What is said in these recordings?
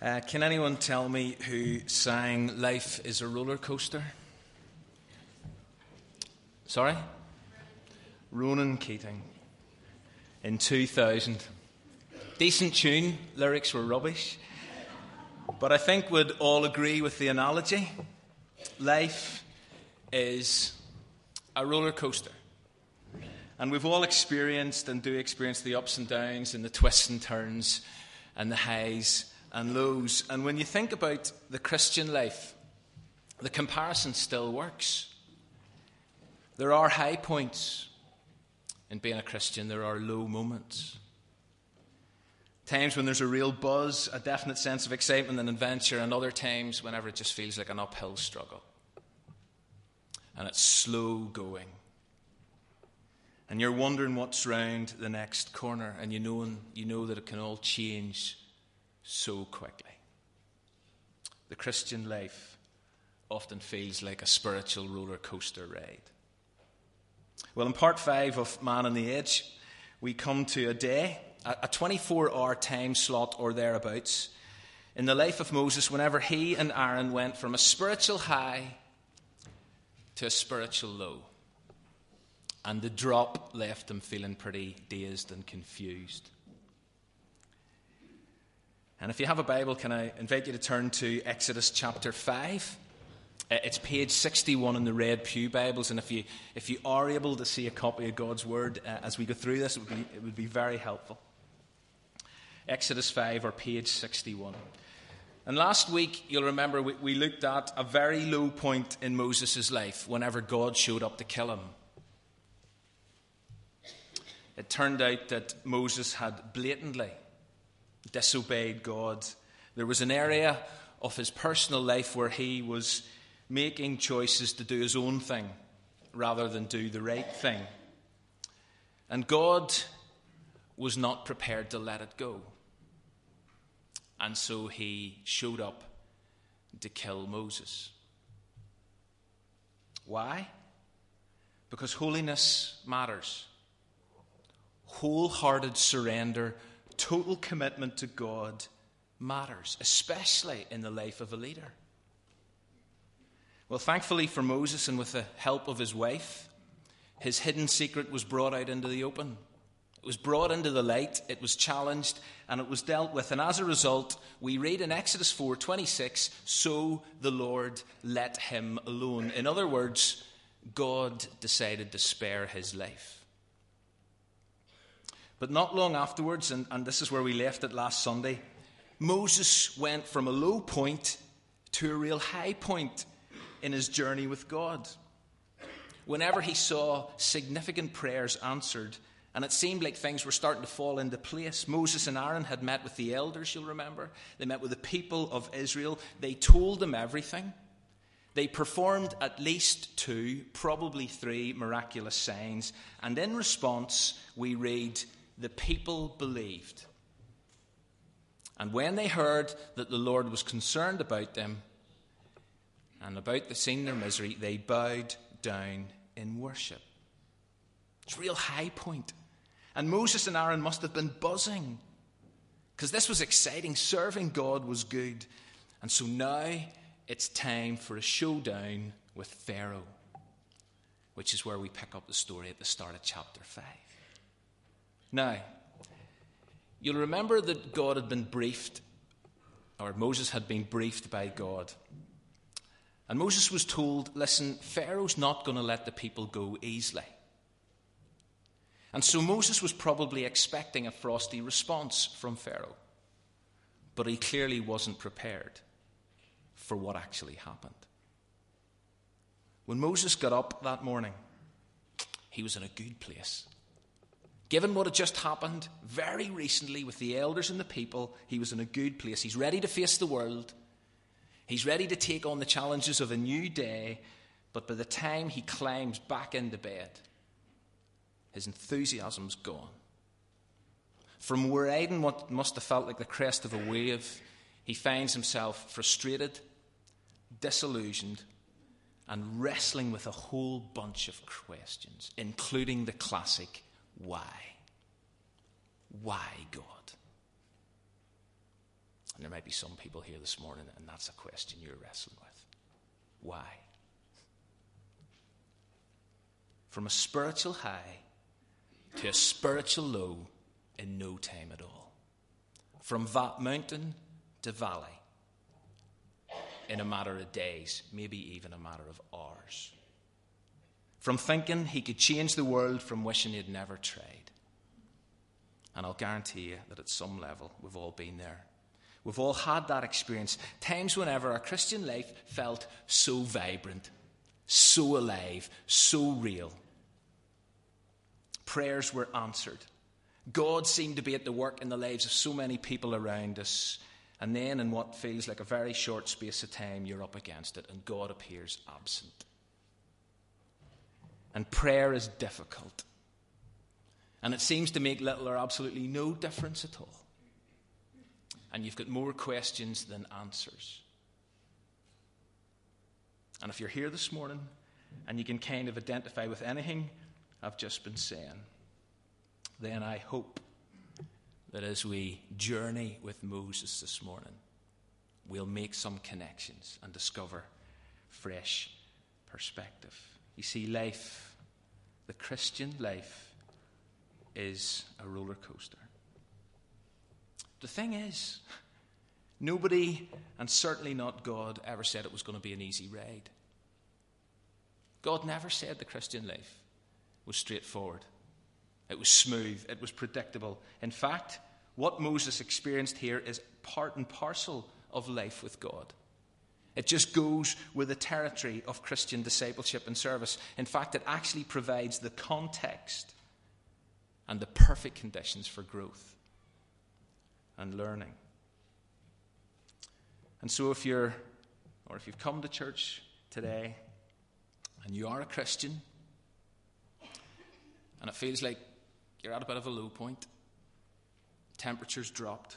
Uh, can anyone tell me who sang Life is a Roller Coaster? Sorry? Ronan Keating in 2000. Decent tune, lyrics were rubbish. But I think we'd all agree with the analogy. Life is a roller coaster. And we've all experienced and do experience the ups and downs and the twists and turns and the highs and lows. And when you think about the Christian life, the comparison still works. There are high points in being a Christian, there are low moments. Times when there's a real buzz, a definite sense of excitement and adventure, and other times whenever it just feels like an uphill struggle. And it's slow going. And you're wondering what's round the next corner, and you know, you know that it can all change so quickly. The Christian life often feels like a spiritual roller coaster ride. Well, in part five of Man on the Edge, we come to a day, a 24 hour time slot or thereabouts, in the life of Moses whenever he and Aaron went from a spiritual high to a spiritual low. And the drop left him feeling pretty dazed and confused. And if you have a Bible, can I invite you to turn to Exodus chapter 5? Uh, it's page 61 in the Red Pew Bibles, and if you, if you are able to see a copy of God's Word uh, as we go through this, it would, be, it would be very helpful. Exodus 5 or page 61. And last week, you'll remember, we, we looked at a very low point in Moses' life whenever God showed up to kill him. It turned out that Moses had blatantly disobeyed God. There was an area of his personal life where he was making choices to do his own thing rather than do the right thing. And God was not prepared to let it go. And so he showed up to kill Moses. Why? Because holiness matters. Wholehearted surrender total commitment to God matters, especially in the life of a leader. Well, thankfully for Moses and with the help of his wife, his hidden secret was brought out into the open. It was brought into the light, it was challenged, and it was dealt with. And as a result, we read in Exodus 4:26, "So the Lord let him alone." In other words, God decided to spare his life. But not long afterwards, and, and this is where we left it last Sunday, Moses went from a low point to a real high point in his journey with God. Whenever he saw significant prayers answered, and it seemed like things were starting to fall into place. Moses and Aaron had met with the elders, you'll remember. They met with the people of Israel. They told them everything. They performed at least two, probably three miraculous signs. And in response, we read the people believed. And when they heard that the Lord was concerned about them and about the seeing their misery, they bowed down in worship. It's a real high point. And Moses and Aaron must have been buzzing because this was exciting. Serving God was good. And so now it's time for a showdown with Pharaoh, which is where we pick up the story at the start of chapter 5. Now, you'll remember that God had been briefed, or Moses had been briefed by God. And Moses was told, listen, Pharaoh's not going to let the people go easily. And so Moses was probably expecting a frosty response from Pharaoh. But he clearly wasn't prepared for what actually happened. When Moses got up that morning, he was in a good place. Given what had just happened very recently with the elders and the people, he was in a good place. He's ready to face the world. He's ready to take on the challenges of a new day. But by the time he climbs back into bed, his enthusiasm's gone. From where riding what must have felt like the crest of a wave, he finds himself frustrated, disillusioned, and wrestling with a whole bunch of questions, including the classic why? Why, God? And there might be some people here this morning, and that's a question you're wrestling with. Why? From a spiritual high to a spiritual low in no time at all. From va- mountain to valley in a matter of days, maybe even a matter of hours. From thinking he could change the world from wishing he'd never tried. And I'll guarantee you that at some level we've all been there. We've all had that experience. Times whenever our Christian life felt so vibrant, so alive, so real. Prayers were answered. God seemed to be at the work in the lives of so many people around us. And then, in what feels like a very short space of time, you're up against it, and God appears absent. And prayer is difficult. And it seems to make little or absolutely no difference at all. And you've got more questions than answers. And if you're here this morning and you can kind of identify with anything I've just been saying, then I hope that as we journey with Moses this morning, we'll make some connections and discover fresh perspective. You see, life, the Christian life, is a roller coaster. The thing is, nobody, and certainly not God, ever said it was going to be an easy ride. God never said the Christian life was straightforward. It was smooth, it was predictable. In fact, what Moses experienced here is part and parcel of life with God. It just goes with the territory of Christian discipleship and service. In fact, it actually provides the context and the perfect conditions for growth and learning. And so, if you're, or if you've come to church today and you are a Christian, and it feels like you're at a bit of a low point. Temperatures dropped.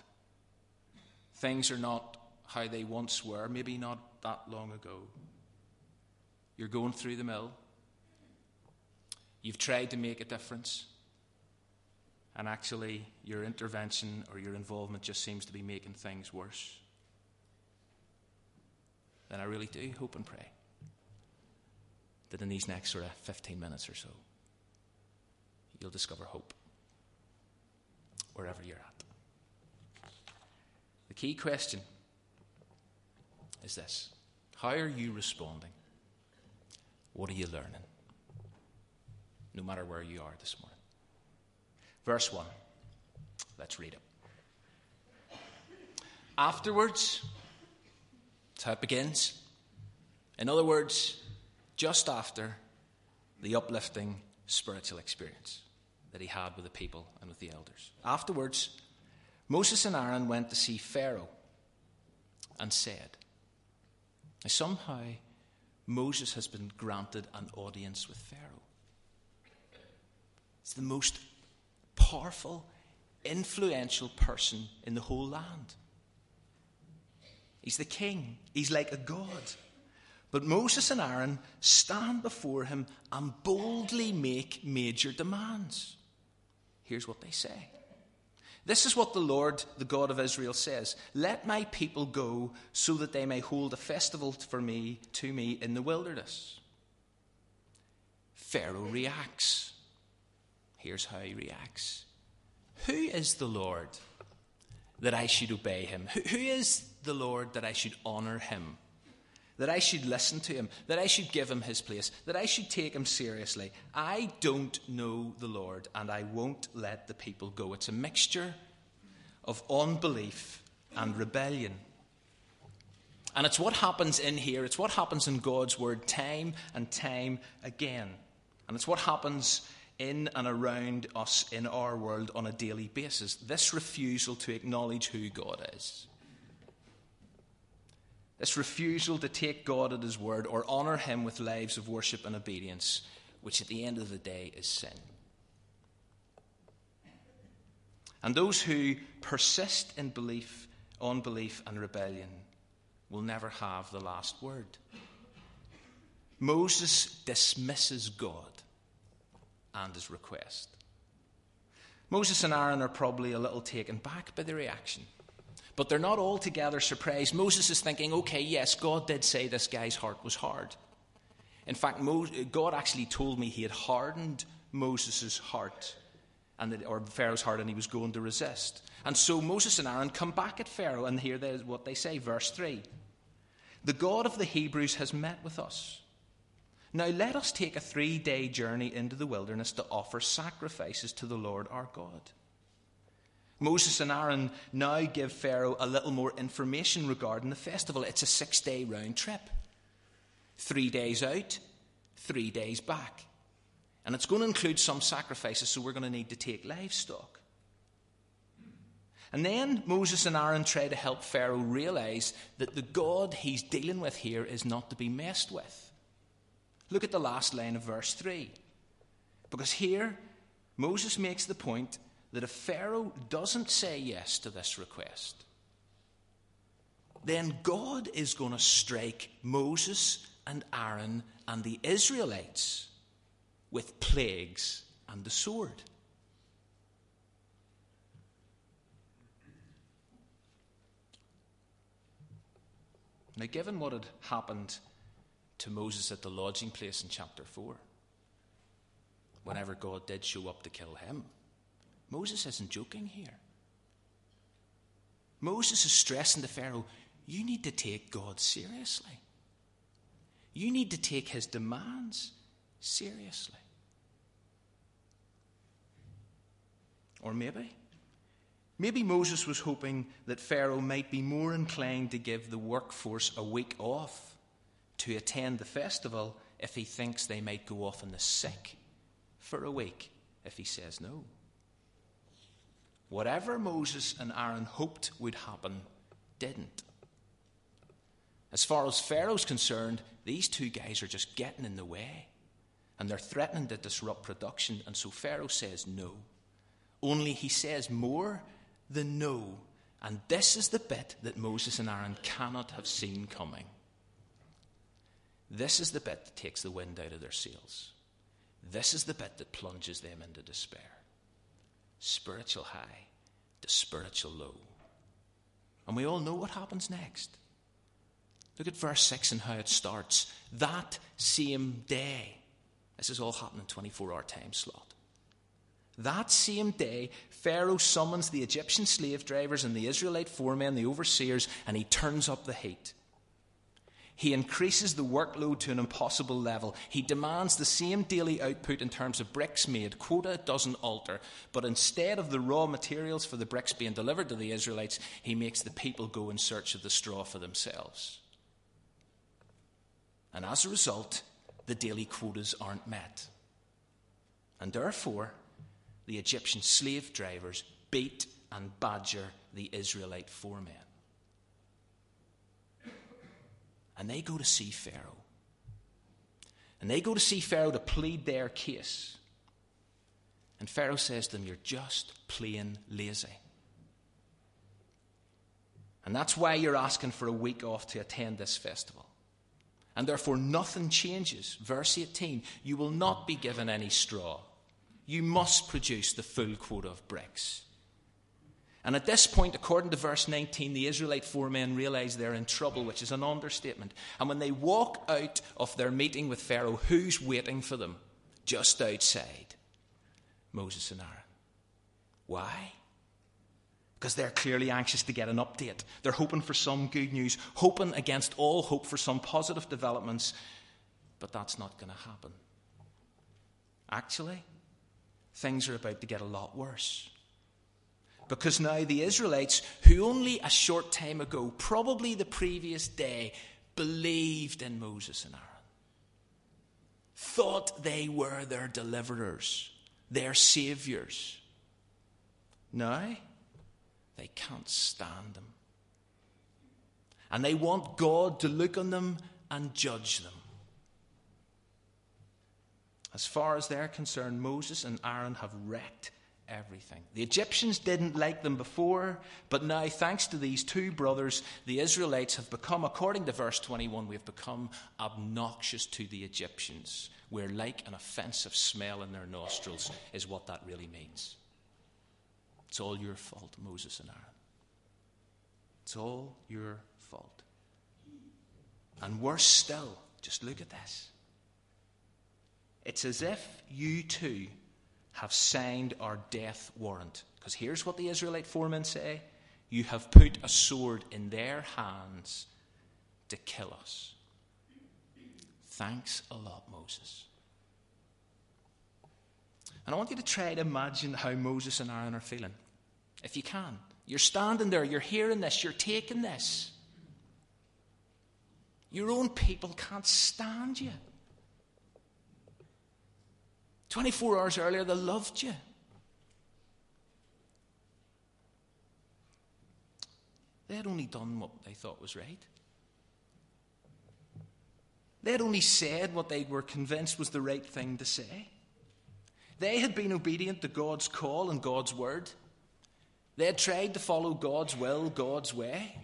Things are not how they once were, maybe not that long ago. You're going through the mill. You've tried to make a difference. And actually, your intervention or your involvement just seems to be making things worse. Then I really do hope and pray that in these next sort of 15 minutes or so, you'll discover hope wherever you're at. The key question is this How are you responding? What are you learning? No matter where you are this morning. Verse 1. Let's read it. Afterwards, that's how it begins. In other words, just after the uplifting spiritual experience that he had with the people and with the elders. Afterwards, Moses and Aaron went to see Pharaoh and said, now somehow Moses has been granted an audience with Pharaoh. He's the most powerful, influential person in the whole land. He's the king, he's like a god. But Moses and Aaron stand before him and boldly make major demands. Here's what they say This is what the Lord, the God of Israel, says Let my people go so that they may hold a festival for me, to me, in the wilderness. Pharaoh reacts. Here's how he reacts Who is the Lord that I should obey him? Who is the Lord that I should honor him? That I should listen to him, that I should give him his place, that I should take him seriously. I don't know the Lord, and I won't let the people go. It's a mixture of unbelief and rebellion. And it's what happens in here, it's what happens in God's word time and time again. And it's what happens in and around us in our world on a daily basis. This refusal to acknowledge who God is. This refusal to take God at His word or honour Him with lives of worship and obedience, which at the end of the day is sin. And those who persist in belief, unbelief, and rebellion will never have the last word. Moses dismisses God and his request. Moses and Aaron are probably a little taken back by the reaction. But they're not altogether surprised. Moses is thinking, okay, yes, God did say this guy's heart was hard. In fact, God actually told me he had hardened Moses' heart and that, or Pharaoh's heart and he was going to resist. And so Moses and Aaron come back at Pharaoh and hear what they say, verse 3. The God of the Hebrews has met with us. Now let us take a three day journey into the wilderness to offer sacrifices to the Lord our God. Moses and Aaron now give Pharaoh a little more information regarding the festival. It's a six day round trip. Three days out, three days back. And it's going to include some sacrifices, so we're going to need to take livestock. And then Moses and Aaron try to help Pharaoh realize that the God he's dealing with here is not to be messed with. Look at the last line of verse 3. Because here, Moses makes the point that if Pharaoh doesn't say yes to this request, then God is going to strike Moses and Aaron and the Israelites with plagues and the sword. Now, given what had happened to Moses at the lodging place in chapter 4, whenever God did show up to kill him, Moses isn't joking here. Moses is stressing to Pharaoh, you need to take God seriously. You need to take his demands seriously. Or maybe, maybe Moses was hoping that Pharaoh might be more inclined to give the workforce a week off to attend the festival if he thinks they might go off on the sick for a week if he says no. Whatever Moses and Aaron hoped would happen didn't. As far as Pharaoh's concerned, these two guys are just getting in the way. And they're threatening to disrupt production. And so Pharaoh says no. Only he says more than no. And this is the bit that Moses and Aaron cannot have seen coming. This is the bit that takes the wind out of their sails. This is the bit that plunges them into despair spiritual high to spiritual low. And we all know what happens next. Look at verse 6 and how it starts. That same day. This is all happening in 24 hour time slot. That same day, Pharaoh summons the Egyptian slave drivers and the Israelite foremen, the overseers, and he turns up the heat. He increases the workload to an impossible level. He demands the same daily output in terms of bricks made. Quota doesn't alter. But instead of the raw materials for the bricks being delivered to the Israelites, he makes the people go in search of the straw for themselves. And as a result, the daily quotas aren't met. And therefore, the Egyptian slave drivers beat and badger the Israelite foremen. And they go to see Pharaoh. And they go to see Pharaoh to plead their case. And Pharaoh says to them, You're just plain lazy. And that's why you're asking for a week off to attend this festival. And therefore, nothing changes. Verse 18 You will not be given any straw. You must produce the full quota of bricks. And at this point, according to verse 19, the Israelite foremen realize they're in trouble, which is an understatement. And when they walk out of their meeting with Pharaoh, who's waiting for them? Just outside Moses and Aaron. Why? Because they're clearly anxious to get an update. They're hoping for some good news, hoping against all hope for some positive developments. But that's not going to happen. Actually, things are about to get a lot worse. Because now the Israelites, who only a short time ago, probably the previous day, believed in Moses and Aaron, thought they were their deliverers, their saviors. Now, they can't stand them. And they want God to look on them and judge them. As far as they're concerned, Moses and Aaron have wrecked everything. The Egyptians didn't like them before, but now, thanks to these two brothers, the Israelites have become, according to verse 21, we have become obnoxious to the Egyptians. We're like an offensive smell in their nostrils, is what that really means. It's all your fault, Moses and Aaron. It's all your fault. And worse still, just look at this. It's as if you too have signed our death warrant. Because here's what the Israelite foremen say You have put a sword in their hands to kill us. Thanks a lot, Moses. And I want you to try to imagine how Moses and Aaron are feeling. If you can. You're standing there, you're hearing this, you're taking this. Your own people can't stand you. 24 hours earlier, they loved you. They had only done what they thought was right. They had only said what they were convinced was the right thing to say. They had been obedient to God's call and God's word. They had tried to follow God's will, God's way.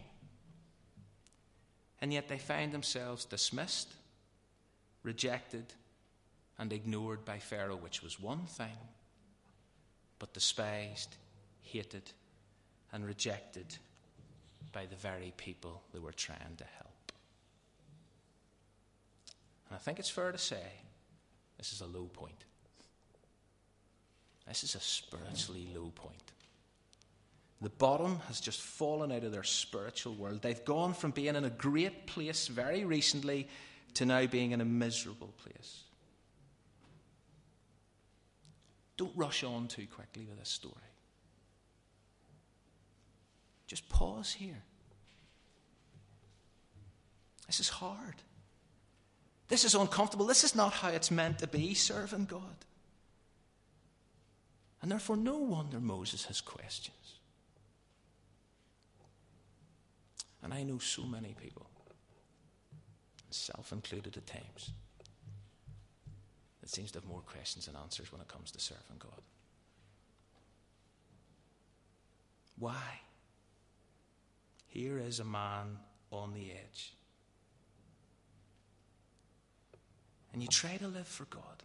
And yet they found themselves dismissed, rejected, and ignored by Pharaoh, which was one thing, but despised, hated, and rejected by the very people they were trying to help. And I think it's fair to say this is a low point. This is a spiritually low point. The bottom has just fallen out of their spiritual world. They've gone from being in a great place very recently to now being in a miserable place. Don't rush on too quickly with this story. Just pause here. This is hard. This is uncomfortable. This is not how it's meant to be serving God. And therefore, no wonder Moses has questions. And I know so many people, self included at times, that seems to have more questions than answers when it comes to serving God. Why? Here is a man on the edge. And you try to live for God.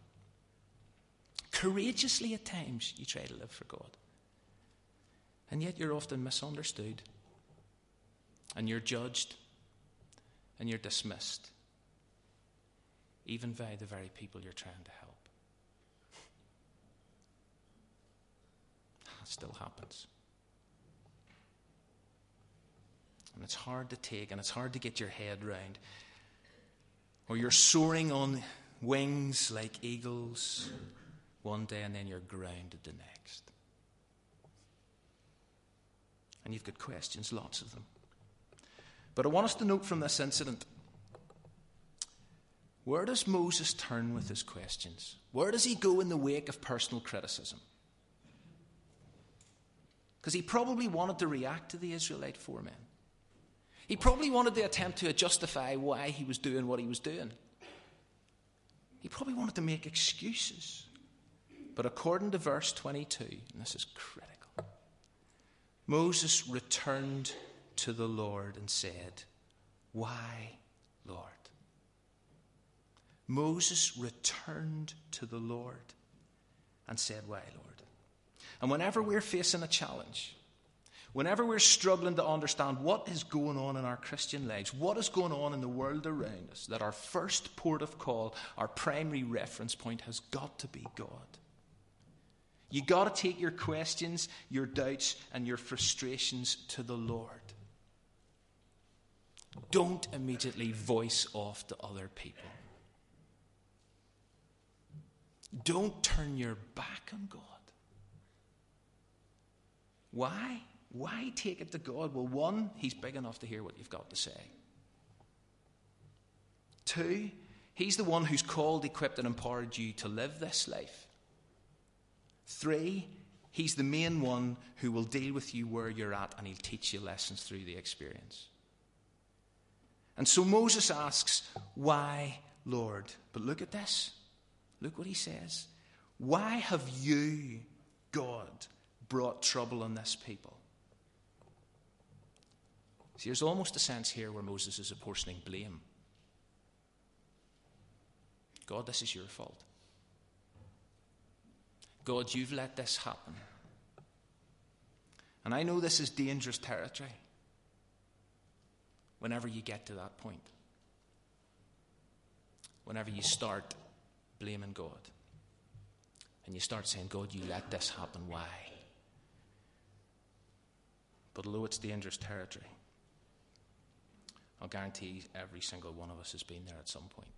Courageously at times, you try to live for God. And yet you're often misunderstood. And you're judged. And you're dismissed even by the very people you're trying to help. It still happens. And it's hard to take and it's hard to get your head round. Or you're soaring on wings like eagles one day and then you're grounded the next. And you've got questions, lots of them. But I want us to note from this incident where does Moses turn with his questions? Where does he go in the wake of personal criticism? Because he probably wanted to react to the Israelite foremen. He probably wanted to attempt to justify why he was doing what he was doing. He probably wanted to make excuses. But according to verse 22, and this is critical, Moses returned to the Lord and said, Why, Lord? Moses returned to the Lord and said, Why, Lord? And whenever we're facing a challenge, whenever we're struggling to understand what is going on in our Christian lives, what is going on in the world around us, that our first port of call, our primary reference point has got to be God. You got to take your questions, your doubts, and your frustrations to the Lord. Don't immediately voice off to other people. Don't turn your back on God. Why? Why take it to God? Well, one, He's big enough to hear what you've got to say. Two, He's the one who's called, equipped, and empowered you to live this life. Three, He's the main one who will deal with you where you're at and He'll teach you lessons through the experience. And so Moses asks, Why, Lord? But look at this. Look what he says. Why have you, God, brought trouble on this people? See, there's almost a sense here where Moses is apportioning blame. God, this is your fault. God, you've let this happen. And I know this is dangerous territory. whenever you get to that point. Whenever you start blaming God. And you start saying, God, you let this happen. Why? But although it's dangerous territory, I'll guarantee every single one of us has been there at some point.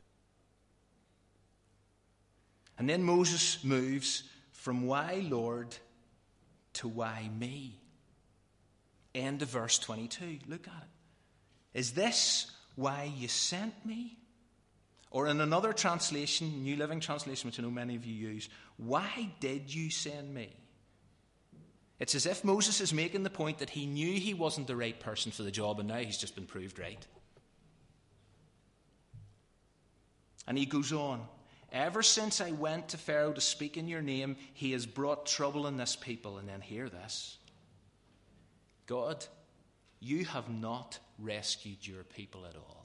And then Moses moves from why, Lord, to why me. End of verse 22. Look at it. Is this why you sent me? Or in another translation, New Living Translation, which I know many of you use, why did you send me? It's as if Moses is making the point that he knew he wasn't the right person for the job and now he's just been proved right. And he goes on Ever since I went to Pharaoh to speak in your name, he has brought trouble in this people. And then hear this God, you have not rescued your people at all.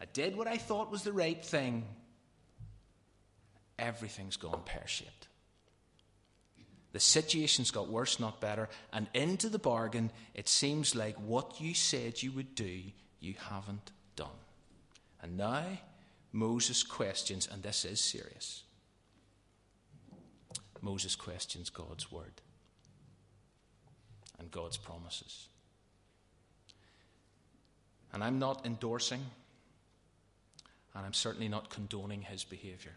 I did what I thought was the right thing. Everything's gone pear shaped. The situation's got worse, not better. And into the bargain, it seems like what you said you would do, you haven't done. And now, Moses questions, and this is serious. Moses questions God's word and God's promises. And I'm not endorsing, and I'm certainly not condoning his behavior.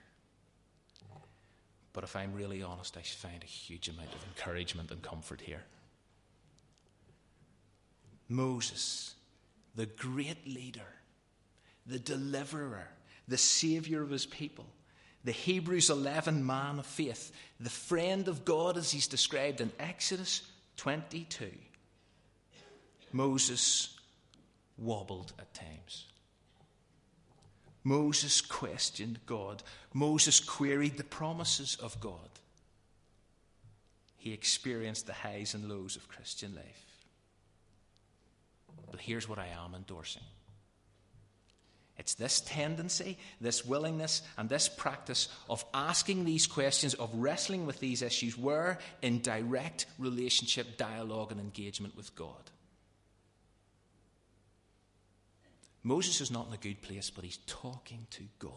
But if I'm really honest, I find a huge amount of encouragement and comfort here. Moses, the great leader, the deliverer, the Savior of his people, the Hebrews 11 man of faith, the friend of God as he's described in Exodus 22. Moses wobbled at times. Moses questioned God. Moses queried the promises of God. He experienced the highs and lows of Christian life. But here's what I am endorsing it's this tendency, this willingness, and this practice of asking these questions, of wrestling with these issues, were in direct relationship, dialogue, and engagement with God. Moses is not in a good place, but he's talking to God.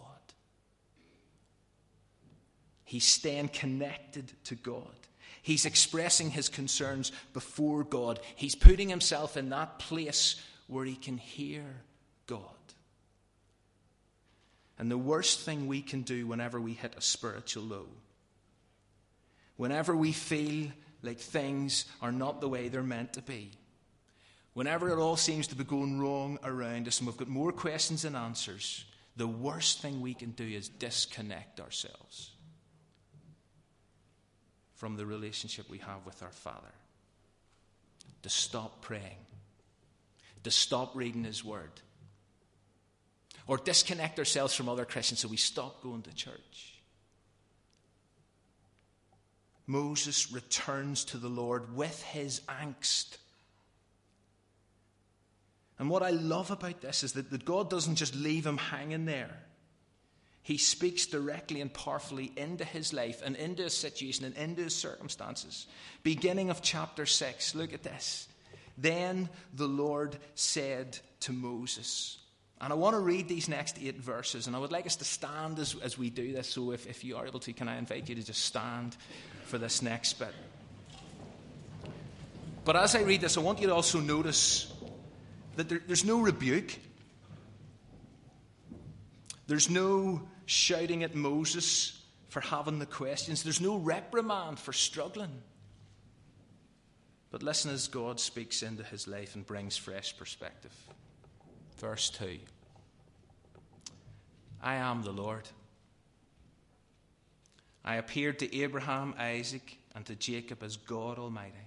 He's staying connected to God. He's expressing his concerns before God. He's putting himself in that place where he can hear God. And the worst thing we can do whenever we hit a spiritual low, whenever we feel like things are not the way they're meant to be, whenever it all seems to be going wrong around us and we've got more questions than answers, the worst thing we can do is disconnect ourselves from the relationship we have with our Father. To stop praying, to stop reading His Word, or disconnect ourselves from other Christians so we stop going to church. Moses returns to the Lord with his angst. And what I love about this is that, that God doesn't just leave him hanging there. He speaks directly and powerfully into his life and into his situation and into his circumstances. Beginning of chapter 6, look at this. Then the Lord said to Moses, and I want to read these next eight verses, and I would like us to stand as, as we do this. So, if, if you are able to, can I invite you to just stand for this next bit? But as I read this, I want you to also notice that there, there's no rebuke, there's no shouting at Moses for having the questions, there's no reprimand for struggling. But listen as God speaks into his life and brings fresh perspective. Verse 2 I am the Lord. I appeared to Abraham, Isaac, and to Jacob as God Almighty.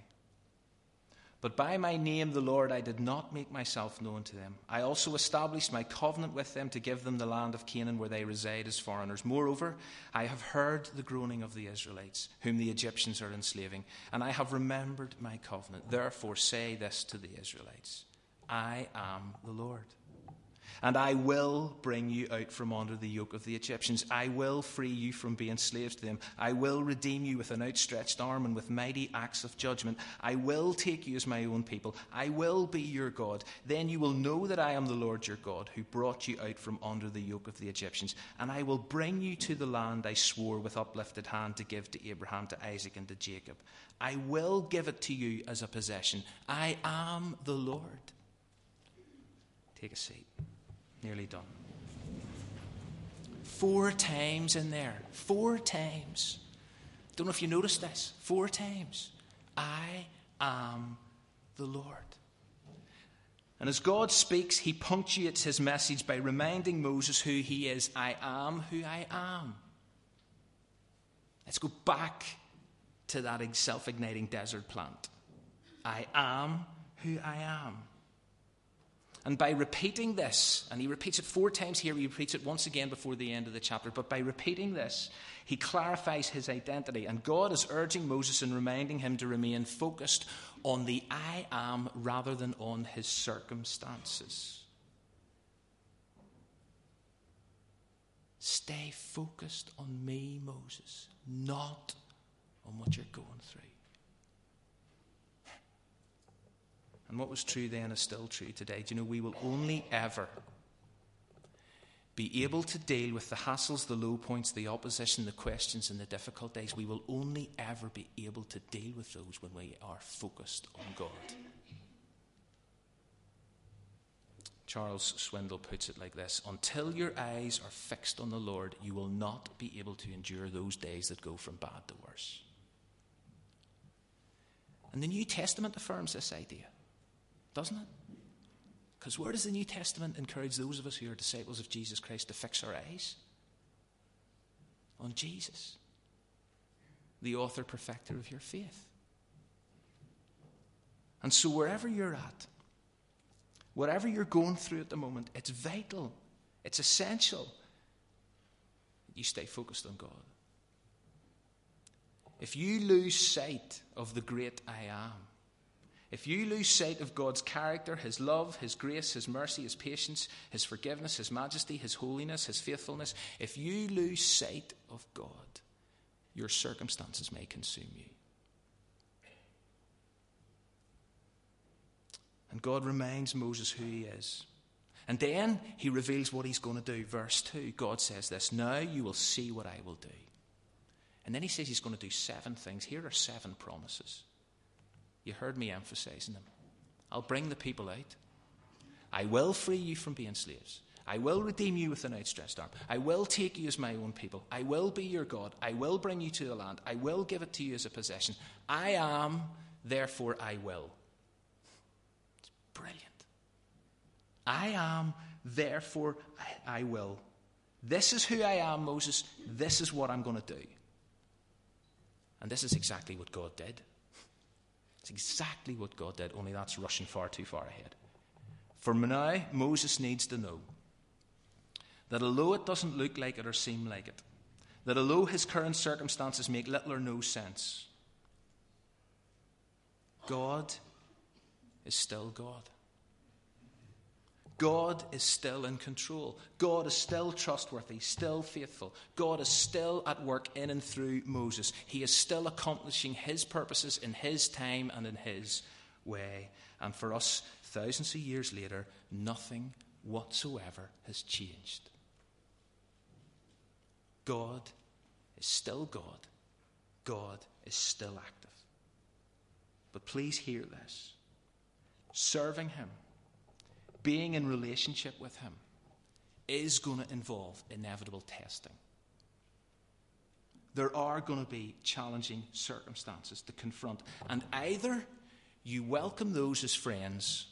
But by my name, the Lord, I did not make myself known to them. I also established my covenant with them to give them the land of Canaan where they reside as foreigners. Moreover, I have heard the groaning of the Israelites, whom the Egyptians are enslaving, and I have remembered my covenant. Therefore, say this to the Israelites I am the Lord. And I will bring you out from under the yoke of the Egyptians. I will free you from being slaves to them. I will redeem you with an outstretched arm and with mighty acts of judgment. I will take you as my own people. I will be your God. Then you will know that I am the Lord your God, who brought you out from under the yoke of the Egyptians. And I will bring you to the land I swore with uplifted hand to give to Abraham, to Isaac, and to Jacob. I will give it to you as a possession. I am the Lord. Take a seat. Nearly done. Four times in there. Four times. Don't know if you noticed this. Four times. I am the Lord. And as God speaks, he punctuates his message by reminding Moses who he is. I am who I am. Let's go back to that self igniting desert plant. I am who I am. And by repeating this, and he repeats it four times here, he repeats it once again before the end of the chapter, but by repeating this, he clarifies his identity. And God is urging Moses and reminding him to remain focused on the I am rather than on his circumstances. Stay focused on me, Moses, not on what you're going through. And what was true then is still true today. Do you know, we will only ever be able to deal with the hassles, the low points, the opposition, the questions, and the difficult days. We will only ever be able to deal with those when we are focused on God. Charles Swindoll puts it like this Until your eyes are fixed on the Lord, you will not be able to endure those days that go from bad to worse. And the New Testament affirms this idea doesn't it? Because where does the New Testament encourage those of us who are disciples of Jesus Christ to fix our eyes? On Jesus, the author, perfecter of your faith. And so, wherever you're at, whatever you're going through at the moment, it's vital, it's essential that you stay focused on God. If you lose sight of the great I am, if you lose sight of God's character, His love, His grace, His mercy, His patience, His forgiveness, His majesty, His holiness, His faithfulness, if you lose sight of God, your circumstances may consume you. And God reminds Moses who He is. And then He reveals what He's going to do. Verse 2 God says this Now you will see what I will do. And then He says He's going to do seven things. Here are seven promises. You heard me emphasizing them. I'll bring the people out. I will free you from being slaves. I will redeem you with an outstretched arm. I will take you as my own people. I will be your God. I will bring you to the land. I will give it to you as a possession. I am, therefore I will. It's brilliant. I am, therefore I, I will. This is who I am, Moses. This is what I'm going to do. And this is exactly what God did. It's exactly what God did, only that's rushing far too far ahead. For now, Moses needs to know that although it doesn't look like it or seem like it, that although his current circumstances make little or no sense, God is still God. God is still in control. God is still trustworthy, still faithful. God is still at work in and through Moses. He is still accomplishing his purposes in his time and in his way. And for us, thousands of years later, nothing whatsoever has changed. God is still God. God is still active. But please hear this serving Him being in relationship with Him is going to involve inevitable testing. There are going to be challenging circumstances to confront, and either you welcome those as friends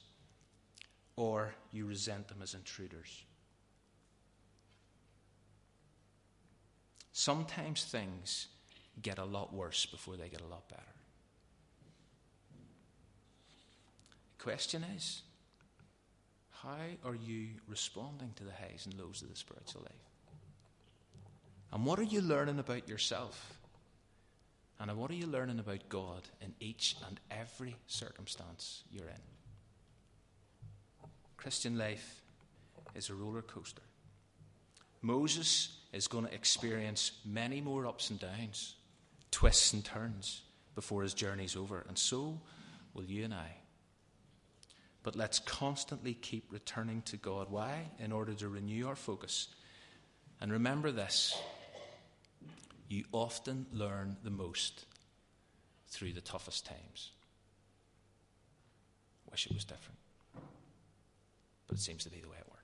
or you resent them as intruders. Sometimes things get a lot worse before they get a lot better. The question is how are you responding to the highs and lows of the spiritual life? And what are you learning about yourself? And what are you learning about God in each and every circumstance you're in? Christian life is a roller coaster. Moses is going to experience many more ups and downs, twists and turns before his journey's over, and so will you and I. But let's constantly keep returning to God. Why? In order to renew our focus. And remember this you often learn the most through the toughest times. Wish it was different. But it seems to be the way it works.